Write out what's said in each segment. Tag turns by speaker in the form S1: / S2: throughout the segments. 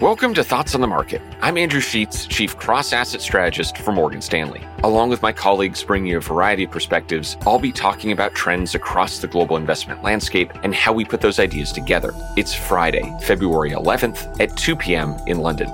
S1: Welcome to Thoughts on the Market. I'm Andrew Sheets, Chief Cross Asset Strategist for Morgan Stanley. Along with my colleagues bringing you a variety of perspectives, I'll be talking about trends across the global investment landscape and how we put those ideas together. It's Friday, February 11th at 2 p.m. in London.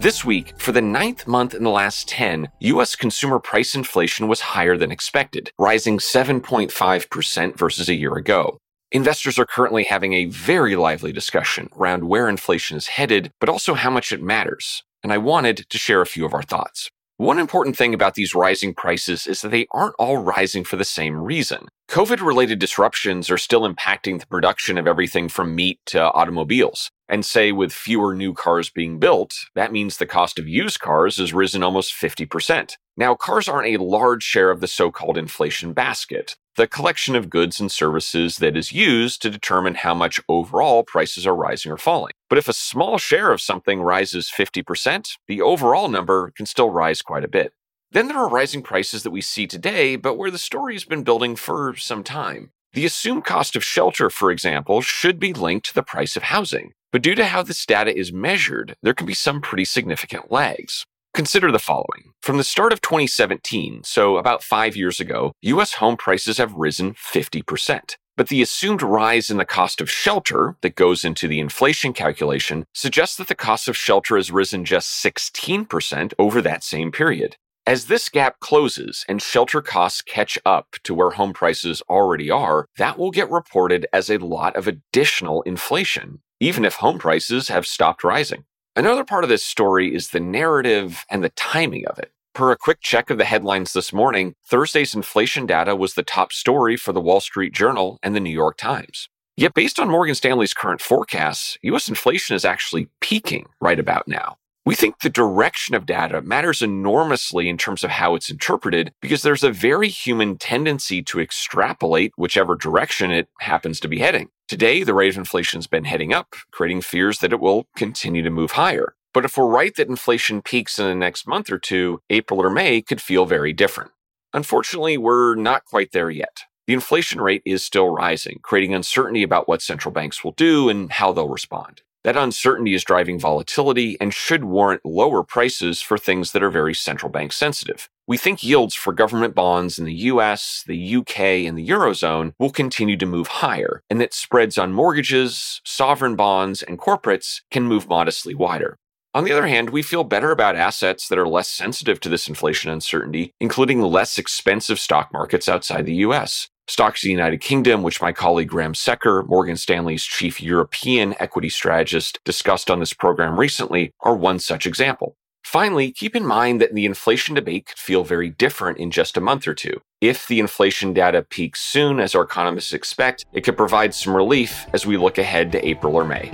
S1: This week, for the ninth month in the last 10, U.S. consumer price inflation was higher than expected, rising 7.5% versus a year ago. Investors are currently having a very lively discussion around where inflation is headed, but also how much it matters. And I wanted to share a few of our thoughts. One important thing about these rising prices is that they aren't all rising for the same reason. COVID related disruptions are still impacting the production of everything from meat to automobiles. And say with fewer new cars being built, that means the cost of used cars has risen almost 50%. Now, cars aren't a large share of the so called inflation basket, the collection of goods and services that is used to determine how much overall prices are rising or falling. But if a small share of something rises 50%, the overall number can still rise quite a bit. Then there are rising prices that we see today, but where the story has been building for some time. The assumed cost of shelter, for example, should be linked to the price of housing. But due to how this data is measured, there can be some pretty significant lags. Consider the following. From the start of 2017, so about five years ago, US home prices have risen 50%. But the assumed rise in the cost of shelter that goes into the inflation calculation suggests that the cost of shelter has risen just 16% over that same period. As this gap closes and shelter costs catch up to where home prices already are, that will get reported as a lot of additional inflation, even if home prices have stopped rising. Another part of this story is the narrative and the timing of it. Per a quick check of the headlines this morning, Thursday's inflation data was the top story for the Wall Street Journal and the New York Times. Yet, based on Morgan Stanley's current forecasts, US inflation is actually peaking right about now. We think the direction of data matters enormously in terms of how it's interpreted because there's a very human tendency to extrapolate whichever direction it happens to be heading. Today, the rate of inflation has been heading up, creating fears that it will continue to move higher. But if we're right that inflation peaks in the next month or two, April or May could feel very different. Unfortunately, we're not quite there yet. The inflation rate is still rising, creating uncertainty about what central banks will do and how they'll respond. That uncertainty is driving volatility and should warrant lower prices for things that are very central bank sensitive. We think yields for government bonds in the US, the UK, and the Eurozone will continue to move higher, and that spreads on mortgages, sovereign bonds, and corporates can move modestly wider. On the other hand, we feel better about assets that are less sensitive to this inflation uncertainty, including less expensive stock markets outside the US. Stocks in the United Kingdom, which my colleague Graham Secker, Morgan Stanley's chief European equity strategist, discussed on this program recently, are one such example. Finally, keep in mind that the inflation debate could feel very different in just a month or two. If the inflation data peaks soon, as our economists expect, it could provide some relief as we look ahead to April or May.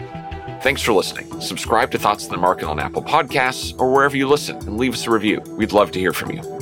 S1: Thanks for listening. Subscribe to Thoughts on the Market on Apple Podcasts or wherever you listen and leave us a review. We'd love to hear from you.